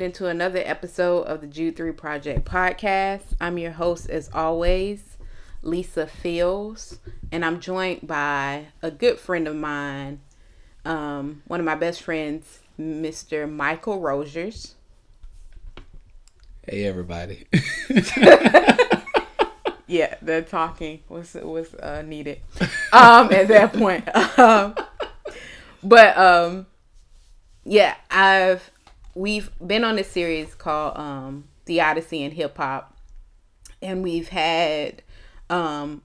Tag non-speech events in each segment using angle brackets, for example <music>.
into another episode of the Jude 3 Project podcast. I'm your host, as always, Lisa Fields, and I'm joined by a good friend of mine, um, one of my best friends, Mr. Michael Rogers. Hey, everybody. <laughs> yeah, the talking was was uh, needed um, at that point. <laughs> Um, but um, yeah, I've we've been on this series called um, Theodicy and Hip Hop, and we've had um,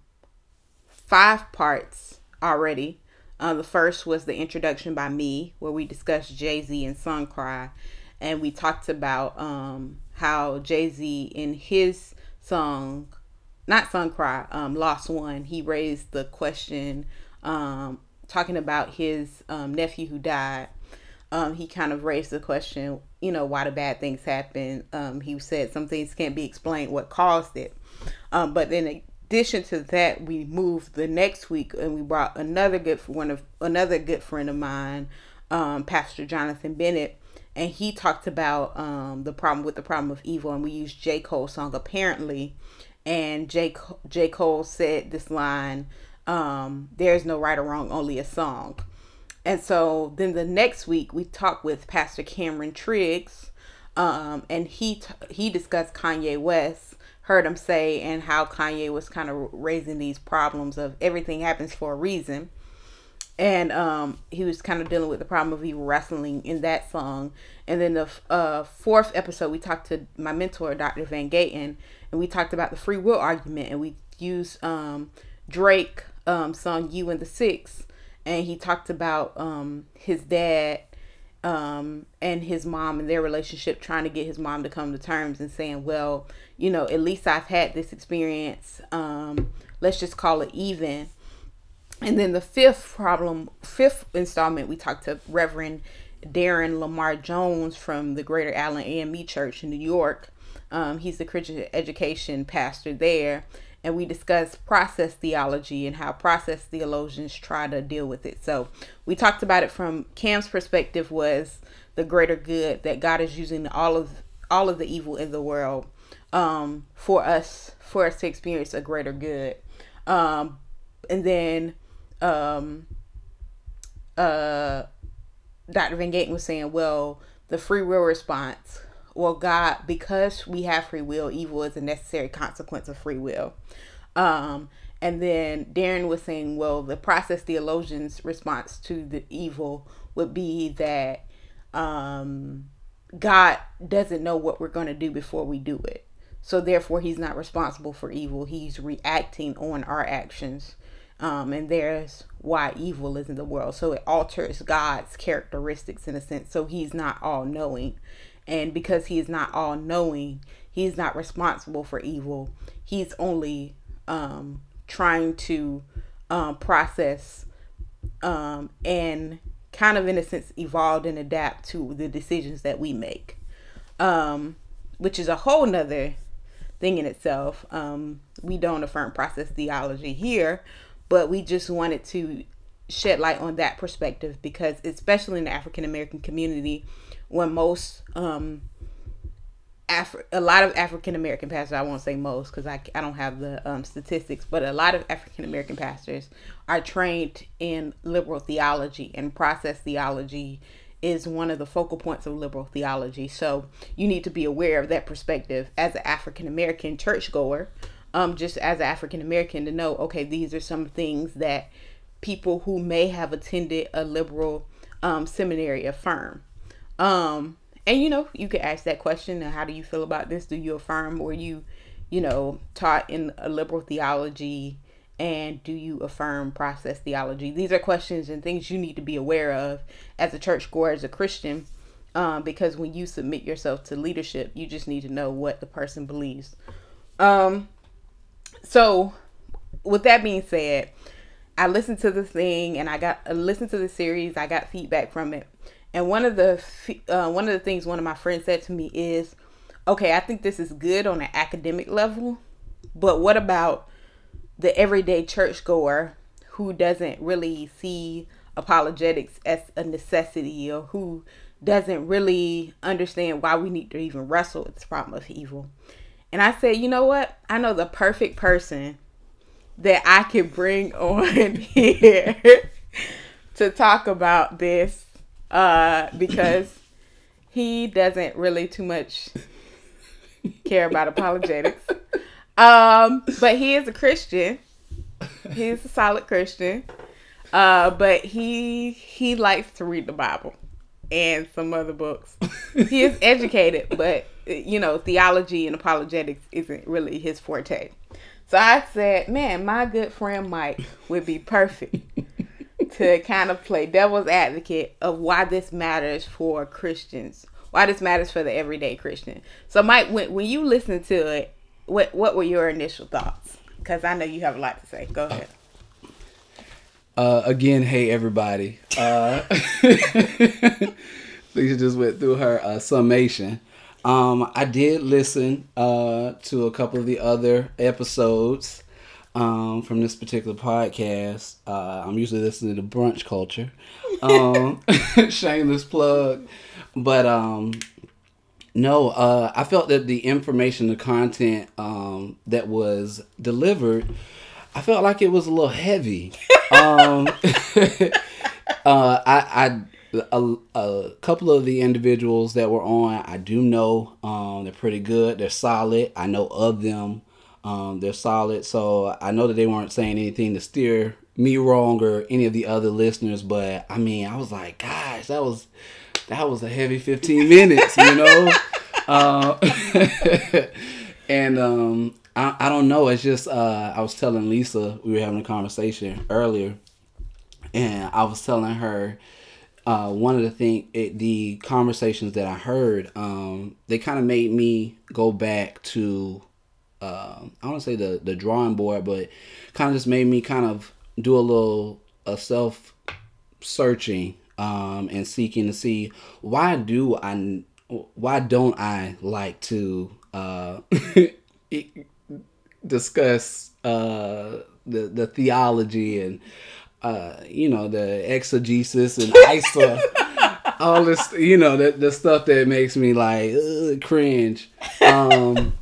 five parts already. Uh, the first was the introduction by me, where we discussed Jay Z and Sun Cry, and we talked about um, how Jay Z in his song, not Sun Cry, um, Lost One, he raised the question, um, talking about his um, nephew who died um, he kind of raised the question, you know, why the bad things happen. Um, he said some things can't be explained what caused it. Um, but in addition to that, we moved the next week and we brought another good one of another good friend of mine, um, Pastor Jonathan Bennett, and he talked about um, the problem with the problem of evil, and we used J Cole's song apparently, and J J Cole said this line, um, "There's no right or wrong, only a song." And so then the next week we talked with Pastor Cameron Triggs, um, and he t- he discussed Kanye West. Heard 'Em Say and how Kanye was kind of raising these problems of everything happens for a reason, and um, he was kind of dealing with the problem of evil wrestling in that song. And then the uh, fourth episode we talked to my mentor Dr. Van Gaten, and we talked about the free will argument, and we used um, Drake um, song "You and the Six and he talked about um, his dad um, and his mom and their relationship, trying to get his mom to come to terms and saying, well, you know, at least I've had this experience. Um, let's just call it even. And then the fifth problem, fifth installment, we talked to Reverend Darren Lamar Jones from the Greater Allen AME Church in New York. Um, he's the Christian education pastor there and we discussed process theology and how process theologians try to deal with it. So we talked about it from Cam's perspective was the greater good that God is using all of all of the evil in the world um, for us for us to experience a greater good. Um, and then um, uh, Dr. Van Gaten was saying, well, the free will response well, God, because we have free will, evil is a necessary consequence of free will. Um, and then Darren was saying, well, the process theologian's response to the evil would be that um, God doesn't know what we're going to do before we do it. So therefore, he's not responsible for evil. He's reacting on our actions. Um, and there's why evil is in the world. So it alters God's characteristics in a sense. So he's not all knowing. And because he is not all knowing, he's not responsible for evil. He's only um, trying to um, process um, and kind of, in a sense, evolve and adapt to the decisions that we make, um, which is a whole nother thing in itself. Um, we don't affirm process theology here, but we just wanted to shed light on that perspective because, especially in the African American community, when most um, Afri- a lot of African American pastors, I won't say most because I, I don't have the um, statistics, but a lot of African American pastors are trained in liberal theology and process theology is one of the focal points of liberal theology. So you need to be aware of that perspective as an African American churchgoer, um, just as an African American to know, okay, these are some things that people who may have attended a liberal um, seminary affirm. Um, and you know, you could ask that question: How do you feel about this? Do you affirm, or you, you know, taught in a liberal theology? And do you affirm process theology? These are questions and things you need to be aware of as a church goer, as a Christian, um, because when you submit yourself to leadership, you just need to know what the person believes. Um, so, with that being said, I listened to the thing and I got I listened to the series. I got feedback from it, and one of the uh, one of the things one of my friends said to me is, "Okay, I think this is good on an academic level, but what about the everyday churchgoer who doesn't really see apologetics as a necessity or who doesn't really understand why we need to even wrestle with this problem of evil. And I said, you know what? I know the perfect person that I can bring <laughs> on here to talk about this uh, because he doesn't really too much care about apologetics. Um, but he is a Christian. He's a solid Christian. Uh, but he he likes to read the Bible and some other books. he is educated, but you know, theology and apologetics isn't really his forte. So I said, man, my good friend Mike would be perfect to kind of play devil's advocate of why this matters for Christians, why this matters for the everyday Christian. So, Mike, when, when you listen to it, what what were your initial thoughts? Because I know you have a lot to say. Go ahead. Uh, again, hey everybody. Uh, <laughs> Lisa just went through her uh, summation. Um, I did listen uh, to a couple of the other episodes um, from this particular podcast. Uh, I'm usually listening to Brunch Culture. Um, <laughs> shameless plug. But um, no, uh, I felt that the information, the content um, that was delivered, I felt like it was a little heavy. um, <laughs> uh, I, I a, a couple of the individuals that were on, I do know um, they're pretty good. They're solid. I know of them. Um, they're solid. So I know that they weren't saying anything to steer me wrong or any of the other listeners. But I mean, I was like, gosh, that was that was a heavy 15 minutes, you know? <laughs> uh, <laughs> and um, I, I don't know. It's just, uh, I was telling Lisa, we were having a conversation earlier, and I was telling her, uh, one of the thing, it, the conversations that I heard, um, they kind of made me go back to, uh, I don't say the the drawing board, but kind of just made me kind of do a little a self searching um, and seeking to see why do I why don't I like to uh, <laughs> discuss uh, the the theology and uh, you know the exegesis and <laughs> isa all this you know the, the stuff that makes me like ugh, cringe. Um,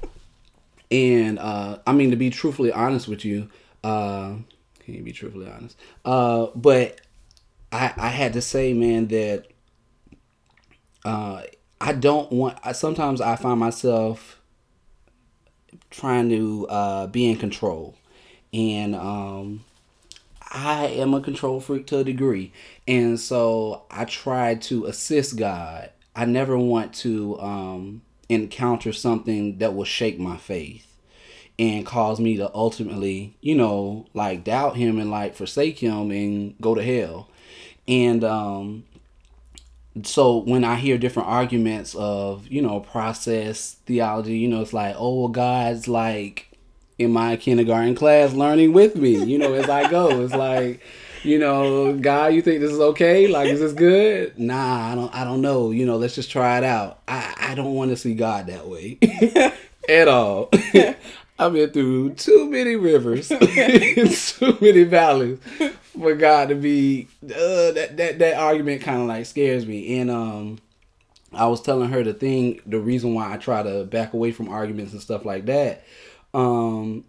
and uh, I mean to be truthfully honest with you uh, can you be truthfully honest uh, but I I had to say, man, that uh, I don't want. I, sometimes I find myself trying to uh, be in control, and um, I am a control freak to a degree, and so I try to assist God. I never want to um, encounter something that will shake my faith and cause me to ultimately, you know, like doubt him and like forsake him and go to hell. And um, so when I hear different arguments of, you know, process theology, you know, it's like, oh, well, God's like in my kindergarten class learning with me, you know, as I go. It's like, you know, God, you think this is okay? Like, is this good? Nah, I don't, I don't know. You know, let's just try it out. I, I don't want to see God that way <laughs> at all. <laughs> I've been through too many rivers, <laughs> too many valleys for God to be uh, that that that argument kind of like scares me. And um, I was telling her the thing, the reason why I try to back away from arguments and stuff like that, um,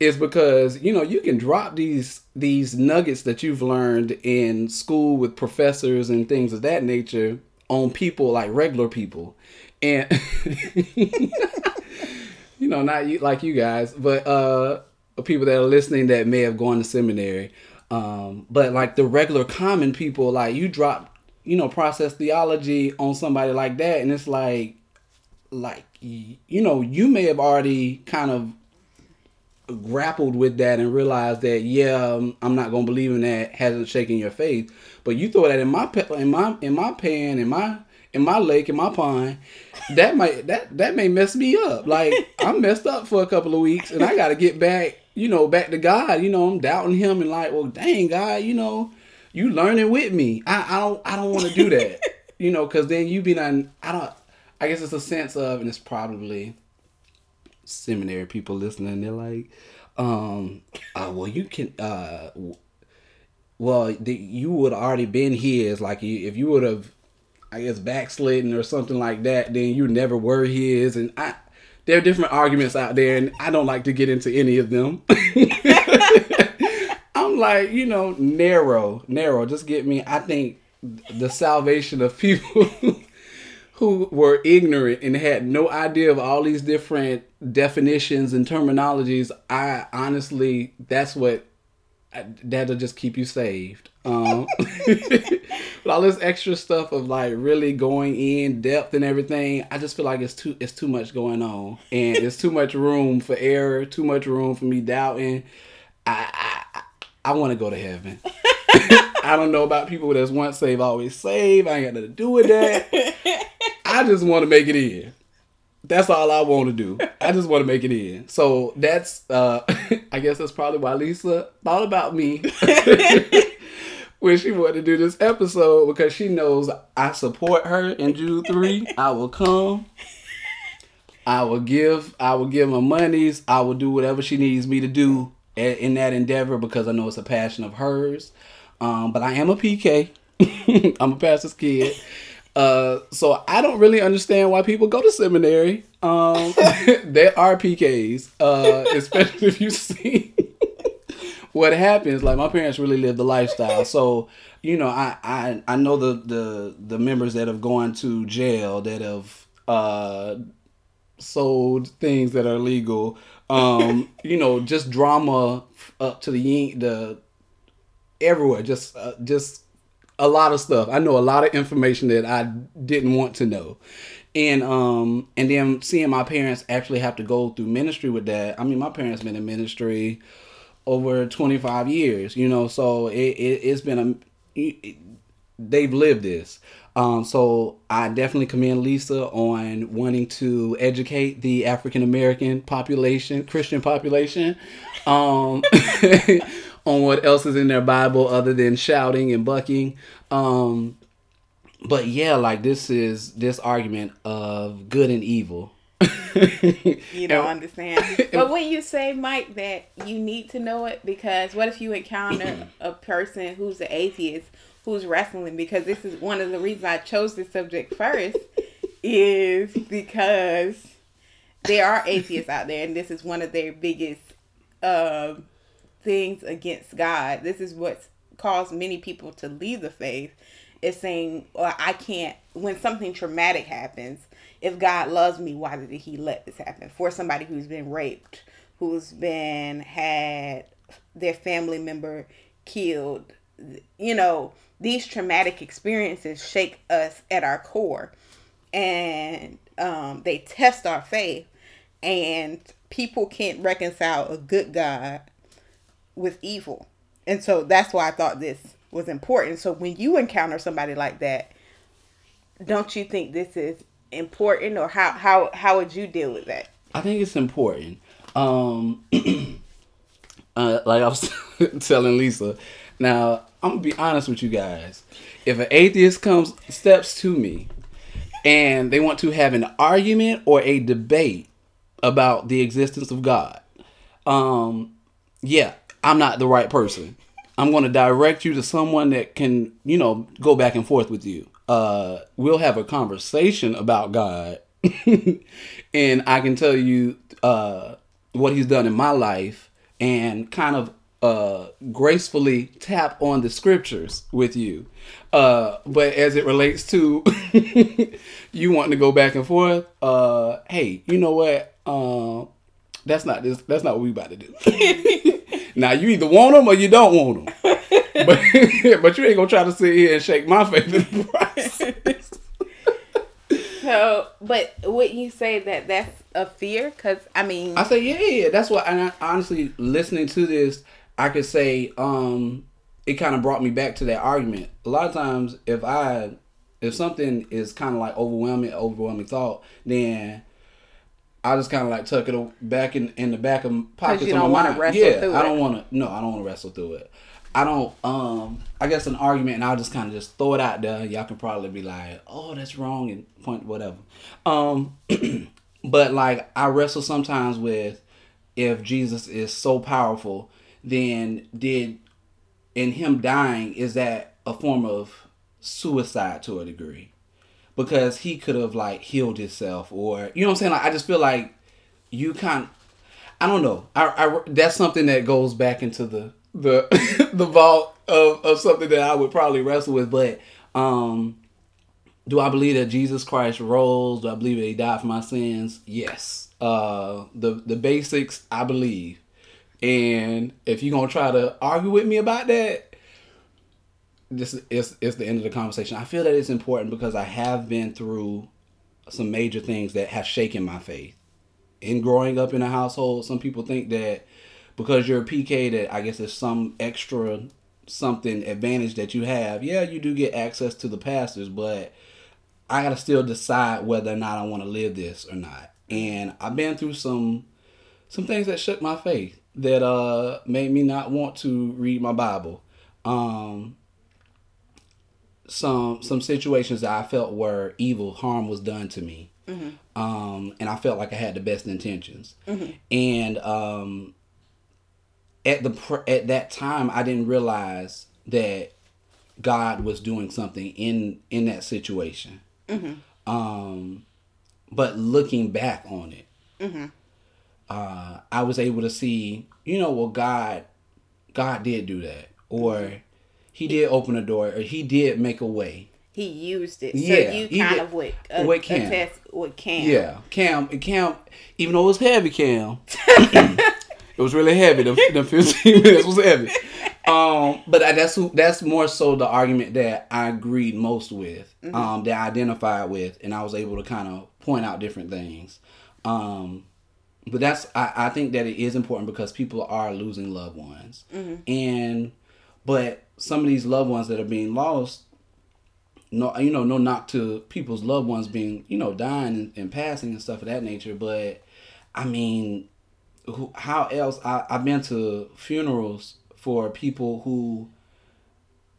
is because you know you can drop these these nuggets that you've learned in school with professors and things of that nature on people like regular people, and. <laughs> you know, not you, like you guys, but uh, people that are listening that may have gone to seminary. Um, but like the regular common people, like you drop, you know, process theology on somebody like that, and it's like, like you know, you may have already kind of grappled with that and realized that yeah, um, I'm not gonna believe in that hasn't shaken your faith. But you throw that in my in my in my pan in my in my lake in my pond, that might that that may mess me up. Like <laughs> I'm messed up for a couple of weeks, and I got to get back, you know, back to God. You know, I'm doubting Him and like, well, dang God, you know, you learning with me. I I don't I don't want to do that, <laughs> you know, because then you be done. I don't. I guess it's a sense of, and it's probably seminary people listening. They're like, um, uh, well, you can, uh, well, the, you would already been here. It's like if you would have I guess backslidden or something like that, then you never were his. And I, there are different arguments out there, and I don't like to get into any of them. <laughs> I'm like, you know, narrow, narrow. Just get me. I think the salvation of people <laughs> who were ignorant and had no idea of all these different definitions and terminologies. I honestly, that's what that'll just keep you saved. Um, <laughs> but all this extra stuff of like really going in depth and everything, I just feel like it's too it's too much going on, and it's too much room for error, too much room for me doubting. I I, I want to go to heaven. <laughs> I don't know about people that's once save, always save. I ain't got nothing to do with that. <laughs> I just want to make it in. That's all I want to do. I just want to make it in. So that's, uh, <laughs> I guess that's probably why Lisa thought about me <laughs> when she wanted to do this episode because she knows I support her in Jude three. I will come. I will give. I will give my monies. I will do whatever she needs me to do in that endeavor because I know it's a passion of hers. Um, but I am a PK. <laughs> I'm a pastor's kid. Uh, so I don't really understand why people go to seminary. Um, <laughs> there are PKs, uh, especially if you see <laughs> what happens. Like my parents really lived the lifestyle, so you know I I, I know the, the the members that have gone to jail that have uh, sold things that are legal. Um, you know, just drama up to the the everywhere. Just uh, just a lot of stuff. I know a lot of information that I didn't want to know. And um and then seeing my parents actually have to go through ministry with that. I mean, my parents been in ministry over 25 years, you know, so it, it has been a it, they've lived this. Um, so I definitely commend Lisa on wanting to educate the African American population, Christian population, um, <laughs> on what else is in their Bible other than shouting and bucking. Um, but yeah, like this is this argument of good and evil. <laughs> you don't understand. <laughs> But when you say, Mike, that you need to know it because what if you encounter <clears throat> a person who's an atheist who's wrestling? Because this is one of the reasons I chose this subject first is because there are atheists out there, and this is one of their biggest uh, things against God. This is what's caused many people to leave the faith. Is saying, well, I can't, when something traumatic happens, if God loves me, why did he let this happen? For somebody who's been raped, who's been had their family member killed, you know, these traumatic experiences shake us at our core and um, they test our faith and people can't reconcile a good God with evil. And so that's why I thought this was important. So when you encounter somebody like that, don't you think this is important or how how how would you deal with that? I think it's important. Um <clears throat> uh, like I was <laughs> telling Lisa, now I'm gonna be honest with you guys. If an atheist comes steps to me and they want to have an argument or a debate about the existence of God, um, yeah, I'm not the right person. I'm going to direct you to someone that can, you know, go back and forth with you. Uh, we'll have a conversation about God, <laughs> and I can tell you uh, what He's done in my life, and kind of uh, gracefully tap on the scriptures with you. Uh, but as it relates to <laughs> you wanting to go back and forth, uh, hey, you know what? Uh, that's not this. That's not what we about to do. <laughs> now you either want them or you don't want them. <laughs> but <laughs> but you ain't gonna try to sit here and shake my faith in the process. so, but would you say that that's a fear? Because I mean, I say yeah, yeah. That's what. And I, honestly, listening to this, I could say um, it kind of brought me back to that argument. A lot of times, if I if something is kind of like overwhelming, overwhelming thought, then I just kind of like tuck it back in in the back of pockets of my mind. yeah, I don't want to. No, I don't want to wrestle through it. I don't. Um, I guess an argument, and I'll just kind of just throw it out there. Y'all can probably be like, "Oh, that's wrong," and point whatever. Um, <clears throat> but like I wrestle sometimes with if Jesus is so powerful, then did in him dying is that a form of suicide to a degree? Because he could have like healed himself or you know what I'm saying. Like I just feel like you can't. I don't know. I, I that's something that goes back into the the <laughs> the vault of, of something that I would probably wrestle with. But um, do I believe that Jesus Christ rose? Do I believe that He died for my sins? Yes. Uh, the the basics I believe, and if you're gonna try to argue with me about that, this is it's the end of the conversation. I feel that it's important because I have been through some major things that have shaken my faith. In growing up in a household, some people think that because you're a PK that I guess there's some extra something advantage that you have. Yeah, you do get access to the pastors, but I gotta still decide whether or not I want to live this or not. And I've been through some some things that shook my faith that uh made me not want to read my Bible. Um some some situations that I felt were evil, harm was done to me. Mm-hmm. Um, and I felt like I had the best intentions. Mm-hmm. And um, at the at that time, I didn't realize that God was doing something in in that situation. Mm-hmm. Um, but looking back on it, mm-hmm. uh, I was able to see, you know, well, God, God did do that, or He did open a door, or He did make a way. He used it, so yeah, you kind did, of would uh, with Cam. attest with Cam. Yeah, Cam, Cam, even though it was heavy, Cam. <laughs> it was really heavy. The, the 15 <laughs> minutes was heavy. Um, but that's that's more so the argument that I agreed most with, mm-hmm. um, that I identified with, and I was able to kind of point out different things. Um, but that's I, I think that it is important because people are losing loved ones, mm-hmm. and but some of these loved ones that are being lost, no, you know, no knock to people's loved ones being you know dying and, and passing and stuff of that nature, but I mean, who, how else? I I've been to funerals for people who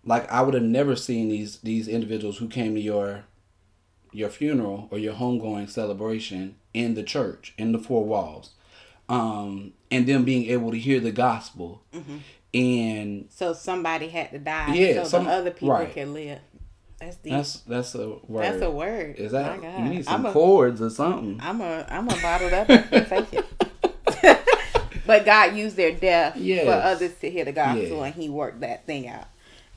like I would have never seen these these individuals who came to your your funeral or your homegoing celebration in the church in the four walls um and then being able to hear the gospel mm-hmm. And so somebody had to die yeah so some, other people right. can live that's deep. That's that's a word. That's a word. Is that you need some I'm chords a, or something? I'm a I'm a bottled up take it. <laughs> But God used their death yes. for others to hear the gospel, yeah. and He worked that thing out.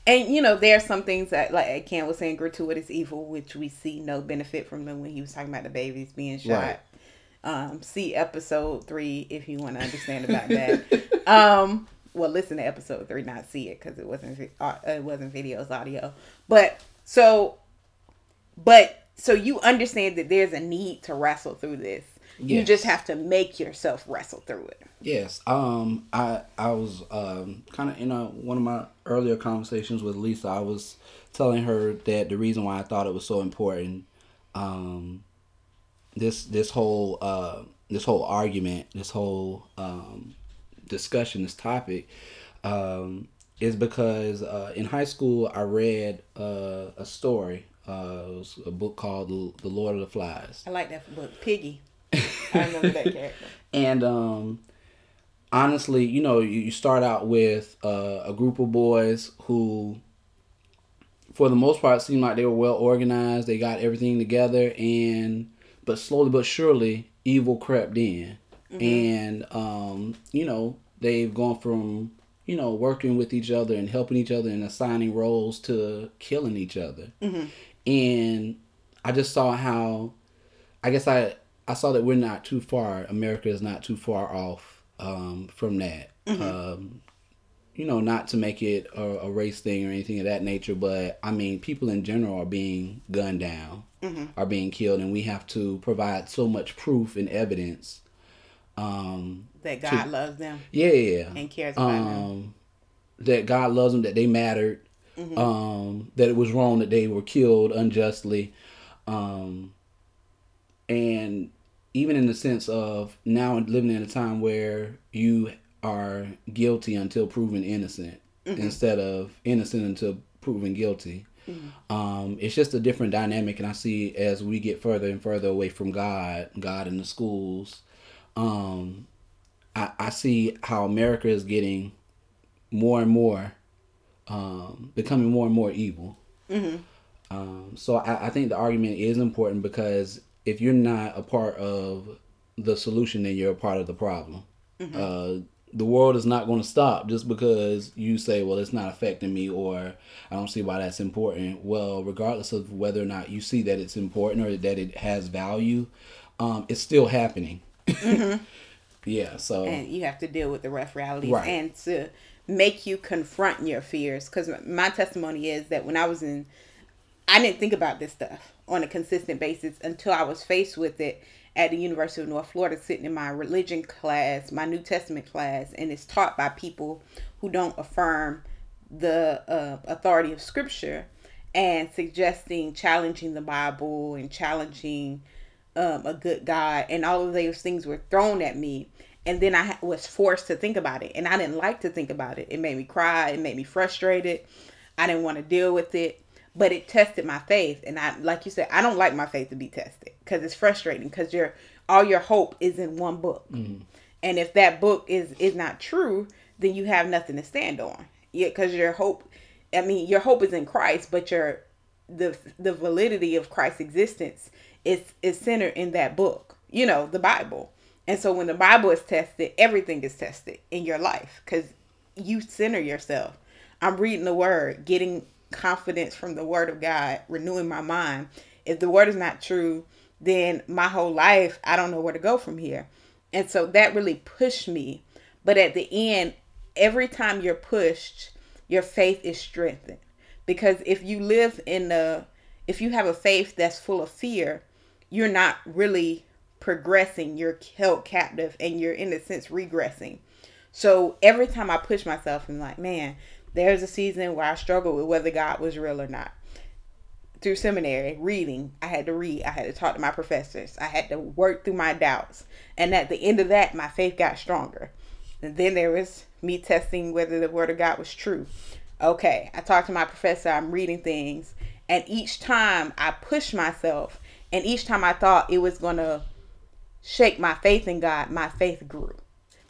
And you know, there are some things that, like Ken was saying, gratuitous evil, which we see no benefit from them when he was talking about the babies being shot. Right. Um, see episode three if you want to understand about that. <laughs> um, well, listen to episode three, not see it because it wasn't uh, it wasn't videos, audio. But so, but so you understand that there's a need to wrestle through this Yes. You just have to make yourself wrestle through it. Yes. Um. I I was um kind of in a one of my earlier conversations with Lisa. I was telling her that the reason why I thought it was so important, um, this this whole uh this whole argument, this whole um discussion, this topic, um, is because uh, in high school I read uh, a story. Uh, it was a book called The Lord of the Flies. I like that book, Piggy. I remember that <laughs> character. And um, honestly, you know, you, start out with uh, a group of boys who, for the most part, seemed like they were well organized. They got everything together, and but slowly but surely, evil crept in, mm-hmm. and um, you know, they've gone from you know working with each other and helping each other and assigning roles to killing each other. Mm-hmm. And I just saw how, I guess I I saw that we're not too far. America is not too far off um, from that. Mm-hmm. Um, you know, not to make it a, a, race thing or anything of that nature, but I mean, people in general are being gunned down, mm-hmm. are being killed, and we have to provide so much proof and evidence. Um, that God to, loves them. Yeah, yeah, and cares about um, them. That God loves them. That they mattered. Mm-hmm. Um, that it was wrong that they were killed unjustly. Um, and even in the sense of now living in a time where you are guilty until proven innocent mm-hmm. instead of innocent until proven guilty. Mm-hmm. Um, it's just a different dynamic, and I see as we get further and further away from God, God in the schools, um, I, I see how America is getting more and more, um, becoming more and more evil. Mm-hmm. Um, so I, I think the argument is important because if you're not a part of the solution, then you're a part of the problem. Mm-hmm. Uh, the world is not going to stop just because you say, well, it's not affecting me or I don't see why that's important. Well, regardless of whether or not you see that it's important or that it has value, um, it's still happening. Mm-hmm. <laughs> yeah, so. And you have to deal with the rough realities right. and to make you confront your fears. Because my testimony is that when I was in, I didn't think about this stuff on a consistent basis until I was faced with it at the University of North Florida sitting in my religion class, my New Testament class, and it's taught by people who don't affirm the uh, authority of Scripture and suggesting challenging the Bible and challenging um, a good God, and all of those things were thrown at me. And then I was forced to think about it, and I didn't like to think about it. It made me cry. It made me frustrated. I didn't want to deal with it but it tested my faith and i like you said i don't like my faith to be tested because it's frustrating because your all your hope is in one book mm-hmm. and if that book is is not true then you have nothing to stand on yeah because your hope i mean your hope is in christ but your the the validity of christ's existence is is centered in that book you know the bible and so when the bible is tested everything is tested in your life because you center yourself i'm reading the word getting confidence from the word of God, renewing my mind. If the word is not true, then my whole life, I don't know where to go from here. And so that really pushed me. But at the end, every time you're pushed, your faith is strengthened. Because if you live in the, if you have a faith that's full of fear, you're not really progressing. You're held captive and you're, in a sense, regressing. So every time I push myself, I'm like, man, there's a season where I struggled with whether God was real or not. Through seminary, reading, I had to read, I had to talk to my professors, I had to work through my doubts. And at the end of that, my faith got stronger. And then there was me testing whether the word of God was true. Okay, I talked to my professor, I'm reading things, and each time I pushed myself, and each time I thought it was going to shake my faith in God, my faith grew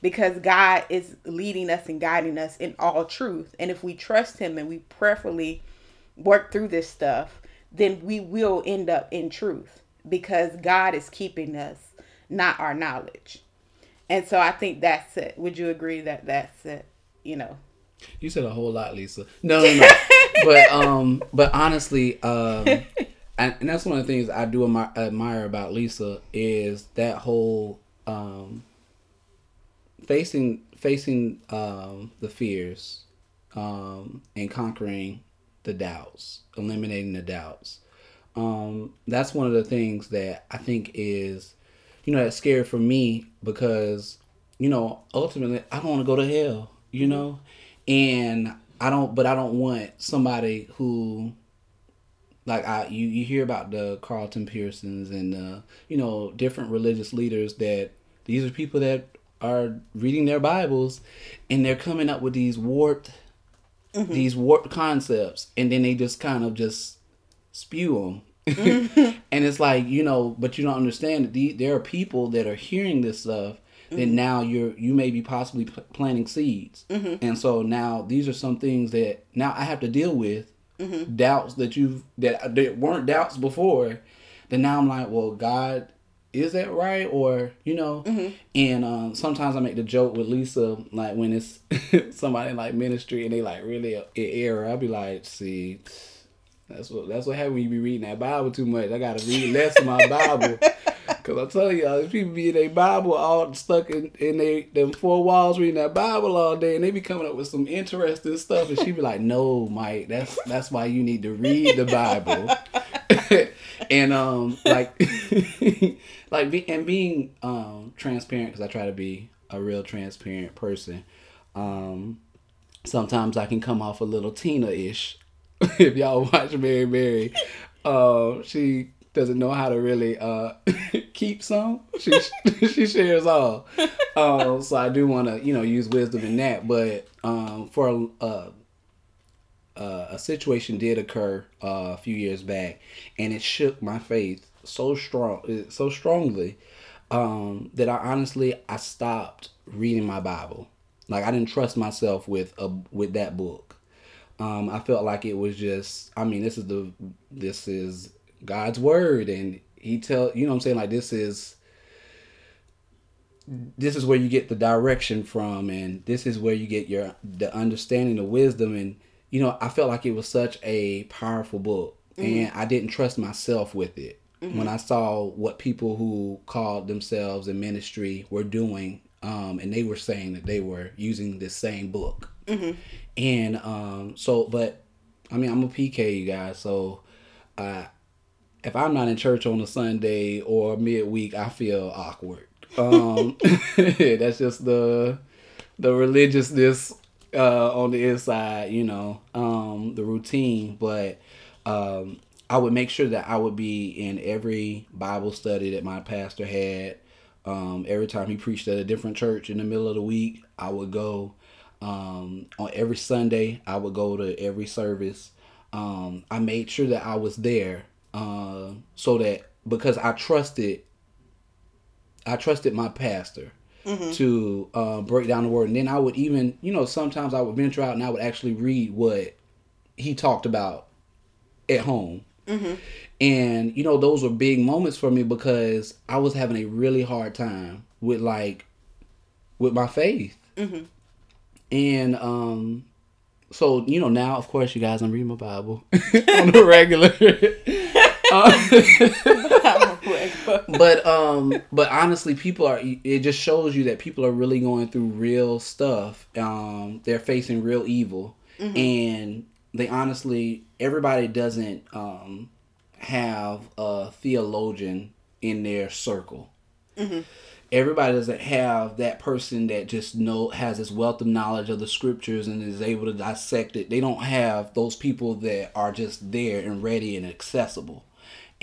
because God is leading us and guiding us in all truth. And if we trust Him and we prayerfully work through this stuff, then we will end up in truth because God is keeping us, not our knowledge. And so I think that's it. Would you agree that that's it? You know. You said a whole lot, Lisa. No, no, no. <laughs> but um, but honestly, um, <laughs> and, and that's one of the things I do admire about Lisa is that whole um facing facing um, the fears um, and conquering the doubts, eliminating the doubts. Um, that's one of the things that I think is, you know, that's scary for me because, you know, ultimately I don't want to go to hell, you know, and I don't, but I don't want somebody who, like I, you, you hear about the Carlton Pearsons and the, you know, different religious leaders that these are people that are reading their Bibles and they're coming up with these warped mm-hmm. these warped concepts and then they just kind of just spew them. <laughs> mm-hmm. and it's like, you know, but you don't understand that the, there are people that are hearing this stuff mm-hmm. that now you're you may be possibly p- planting seeds. Mm-hmm. And so now these are some things that now I have to deal with mm-hmm. doubts that you've that, that weren't doubts before. Then now I'm like, well, God is that right or you know mm-hmm. and um, sometimes i make the joke with lisa like when it's <laughs> somebody like ministry and they like really in error i'll be like see that's what that's what happens when you be reading that bible too much i gotta read less of my bible <laughs> because i tell you all these people be in their bible all stuck in, in they them four walls reading that bible all day and they be coming up with some interesting stuff and she be like no mike that's that's why you need to read the bible <laughs> and um like <laughs> like be, and being um transparent because I try to be a real transparent person. Um, sometimes I can come off a little Tina ish. <laughs> if y'all watch Mary Mary, uh, she doesn't know how to really uh, <laughs> keep some. She <laughs> she shares all. Uh, so I do want to you know use wisdom in that. But um, for uh, uh, a situation did occur uh, a few years back, and it shook my faith so strong, so strongly um, that I honestly I stopped reading my Bible. Like I didn't trust myself with a with that book. Um, I felt like it was just. I mean, this is the this is God's word, and He tell you know what I'm saying like this is this is where you get the direction from, and this is where you get your the understanding, the wisdom, and you know I felt like it was such a powerful book, and I didn't trust myself with it when I saw what people who called themselves in ministry were doing, um, and they were saying that they were using this same book. And um, so, but I mean, I'm a PK, you guys. So, uh, if I'm not in church on a Sunday or midweek, I feel awkward. Um, <laughs> <laughs> that's just the the religiousness uh, on the inside, you know, um, the routine. But um, I would make sure that I would be in every Bible study that my pastor had. Um, every time he preached at a different church in the middle of the week, I would go. Um, on every Sunday, I would go to every service. Um, I made sure that I was there uh, so that because I trusted, I trusted my pastor to uh, break down the word, and then I would even, you know, sometimes I would venture out and I would actually read what he talked about at home. And you know, those were big moments for me because I was having a really hard time with like with my faith. And um so you know now of course you guys I'm reading my Bible <laughs> on the regular. <laughs> <laughs> but um but honestly people are it just shows you that people are really going through real stuff. Um they're facing real evil and they honestly everybody doesn't um have a theologian in their circle everybody doesn't have that person that just know has this wealth of knowledge of the scriptures and is able to dissect it. They don't have those people that are just there and ready and accessible.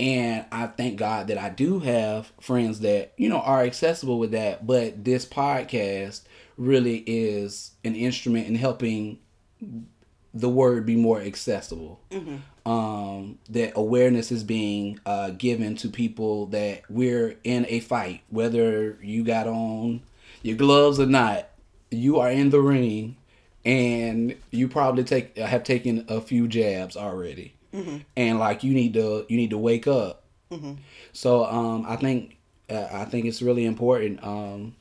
And I thank God that I do have friends that, you know, are accessible with that. But this podcast really is an instrument in helping the word be more accessible. Um, that awareness is being uh, given to people that we're in a fight, whether you got on your gloves or not. You are in the ring, and you probably take have taken a few jabs already, and like you need to you need to wake up. So um, I think uh, I think it's really important. Um,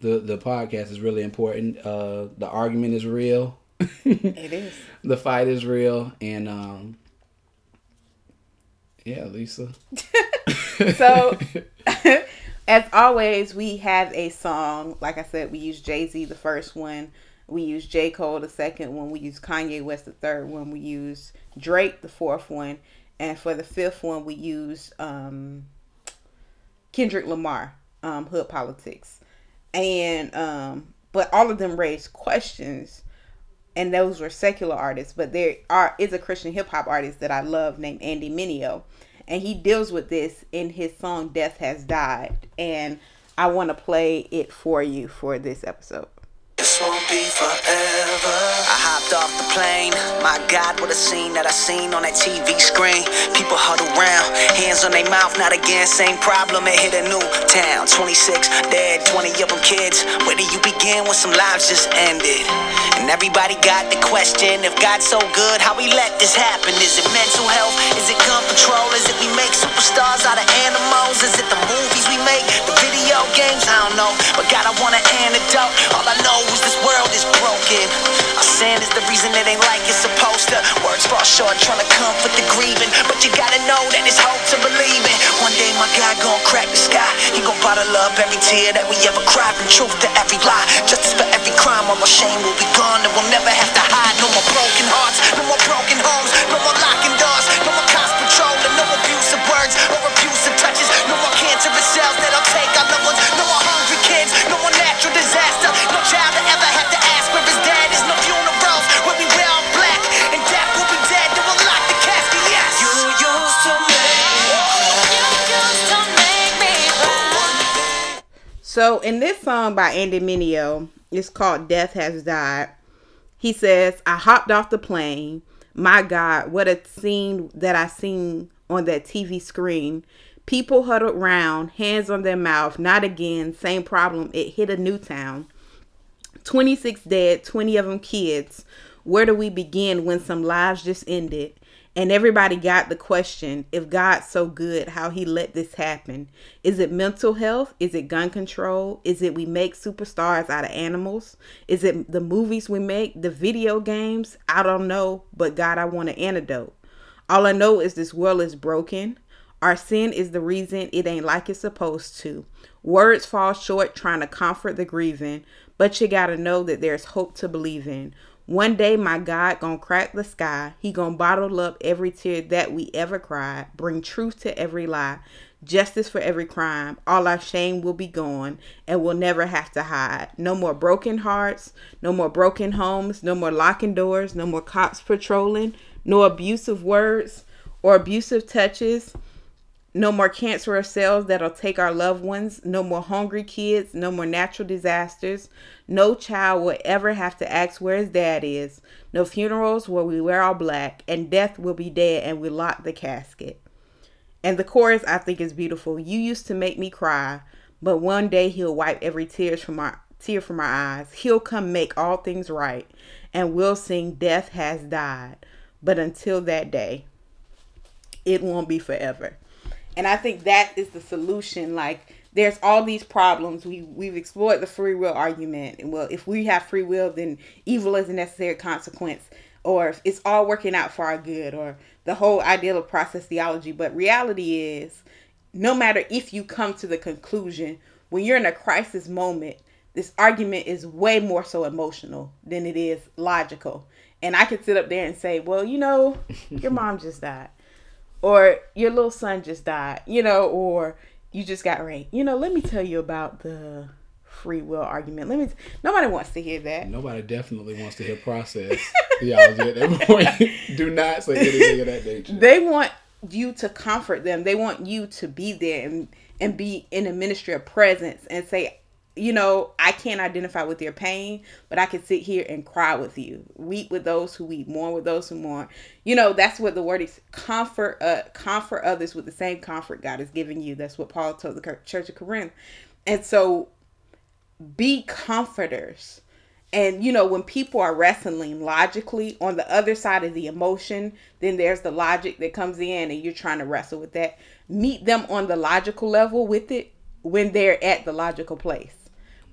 the the podcast is really important. Uh, the argument is real. <laughs> It is. the fight is real and um yeah lisa <laughs> So, <laughs> as always, we have a song. Like I said, we use Jay Z the first one. We use J. Cole the second one. We use Kanye West the third one. We use Drake the fourth one. And for the fifth one, we use um, Kendrick Lamar, um, Hood Politics. And, um, but all of them raised questions. And those were secular artists. But there are is a Christian hip hop artist that I love named Andy Mineo. And he deals with this in his song Death Has Died. And I want to play it for you for this episode. Be forever. I hopped off the plane. My God, what a scene that I seen on that TV screen. People huddle around, hands on their mouth, not again. Same problem, it hit a new town. 26 dead, 20 of them kids. Where do you begin when some lives just ended? And everybody got the question if God's so good, how we let this happen? Is it mental health? Is it gun control? Is it we make superstars out of animals? Is it the movies we make? The video games? I don't know. But God, I want an antidote. All I know is this world is broken. Our sin is the reason it ain't like it's supposed to. Words fall short trying to comfort the grieving. But you gotta know that it's hope to believe in. One day my God gon' crack the sky. He gon' bottle up every tear that we ever cried. From truth to every lie. Justice for every crime. All our shame will be gone and we'll never have to hide. No more broken hearts. No more broken homes. No more locking doors. No more cops patrolling. No abusive words or So in this song by Andy Mineo, it's called Death Has Died. He says, I hopped off the plane. My God, what a scene that I seen on that TV screen. People huddled round, hands on their mouth, not again, same problem. It hit a new town. 26 dead, 20 of them kids. Where do we begin when some lives just ended? And everybody got the question if God's so good, how he let this happen. Is it mental health? Is it gun control? Is it we make superstars out of animals? Is it the movies we make, the video games? I don't know, but God, I want an antidote. All I know is this world is broken. Our sin is the reason it ain't like it's supposed to. Words fall short trying to comfort the grieving, but you gotta know that there's hope to believe in. One day my God gonna crack the sky. He gonna bottle up every tear that we ever cried, bring truth to every lie, justice for every crime. All our shame will be gone and we'll never have to hide. No more broken hearts, no more broken homes, no more locking doors, no more cops patrolling, no abusive words or abusive touches. No more cancerous cells that'll take our loved ones. No more hungry kids. No more natural disasters. No child will ever have to ask where his dad is. No funerals where we wear all black. And death will be dead and we lock the casket. And the chorus I think is beautiful. You used to make me cry, but one day he'll wipe every tears from our tear from our eyes. He'll come make all things right, and we'll sing Death Has Died. But until that day, it won't be forever. And I think that is the solution. Like there's all these problems. We we've explored the free will argument. And well, if we have free will, then evil is a necessary consequence. Or if it's all working out for our good, or the whole ideal of process theology. But reality is, no matter if you come to the conclusion, when you're in a crisis moment, this argument is way more so emotional than it is logical. And I could sit up there and say, well, you know, your <laughs> mom just died or your little son just died, you know, or you just got raped. You know, let me tell you about the free will argument. Let me. T- Nobody wants to hear that. Nobody definitely wants to hear process <laughs> theology at that point. <laughs> Do not say anything of that nature. <laughs> They want you to comfort them. They want you to be there and and be in a ministry of presence and say, you know, I can't identify with your pain, but I can sit here and cry with you. Weep with those who weep, mourn with those who mourn. You know, that's what the word is. Comfort, uh, comfort others with the same comfort God has given you. That's what Paul told the church of Corinth. And so, be comforters. And you know, when people are wrestling logically on the other side of the emotion, then there's the logic that comes in, and you're trying to wrestle with that. Meet them on the logical level with it when they're at the logical place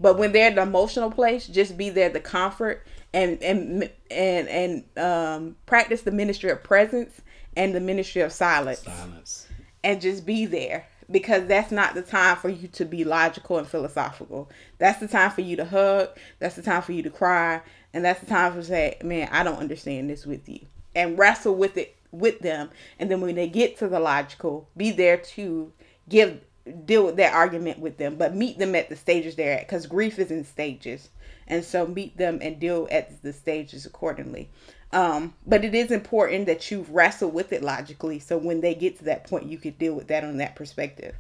but when they're in an emotional place, just be there the comfort and and and and um, practice the ministry of presence and the ministry of silence. Silence. And just be there because that's not the time for you to be logical and philosophical. That's the time for you to hug. That's the time for you to cry, and that's the time for say, "Man, I don't understand this with you," and wrestle with it with them. And then when they get to the logical, be there to give deal with that argument with them, but meet them at the stages they're at because grief is in stages. And so meet them and deal at the stages accordingly. Um, but it is important that you wrestle with it logically. So when they get to that point, you could deal with that on that perspective.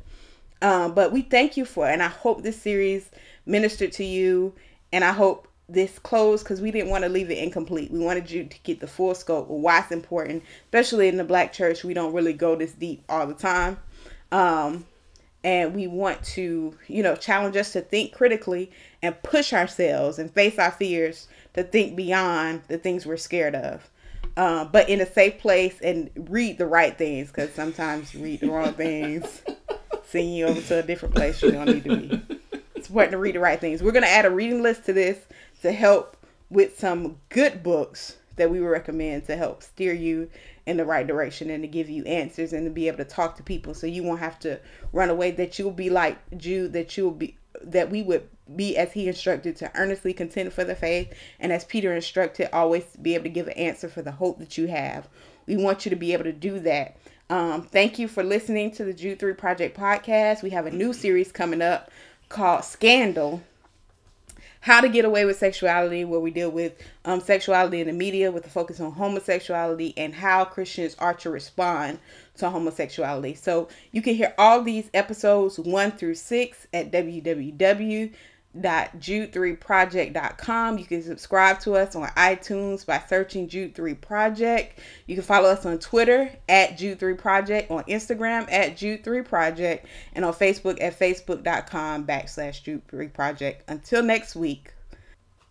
Um, but we thank you for. And I hope this series ministered to you. And I hope this closed because we didn't want to leave it incomplete. We wanted you to get the full scope of why it's important, especially in the black church. We don't really go this deep all the time. Um, and we want to, you know, challenge us to think critically and push ourselves and face our fears to think beyond the things we're scared of. Uh, but in a safe place and read the right things because sometimes read the wrong things, <laughs> send you over to a different place you don't need to be. It's important to read the right things. We're going to add a reading list to this to help with some good books that we would recommend to help steer you in the right direction and to give you answers and to be able to talk to people so you won't have to run away that you'll be like Jude that you'll be that we would be as he instructed to earnestly contend for the faith and as Peter instructed always be able to give an answer for the hope that you have. We want you to be able to do that. Um, thank you for listening to the Jude 3 Project podcast. We have a new series coming up called Scandal how to Get Away with Sexuality, where we deal with um, sexuality in the media with a focus on homosexuality and how Christians are to respond to homosexuality. So you can hear all these episodes one through six at www jude3project.com. You can subscribe to us on iTunes by searching Jude 3 Project. You can follow us on Twitter at Jude 3 Project, on Instagram at Jude 3 Project, and on Facebook at facebook.com backslash Jude 3 Project. Until next week.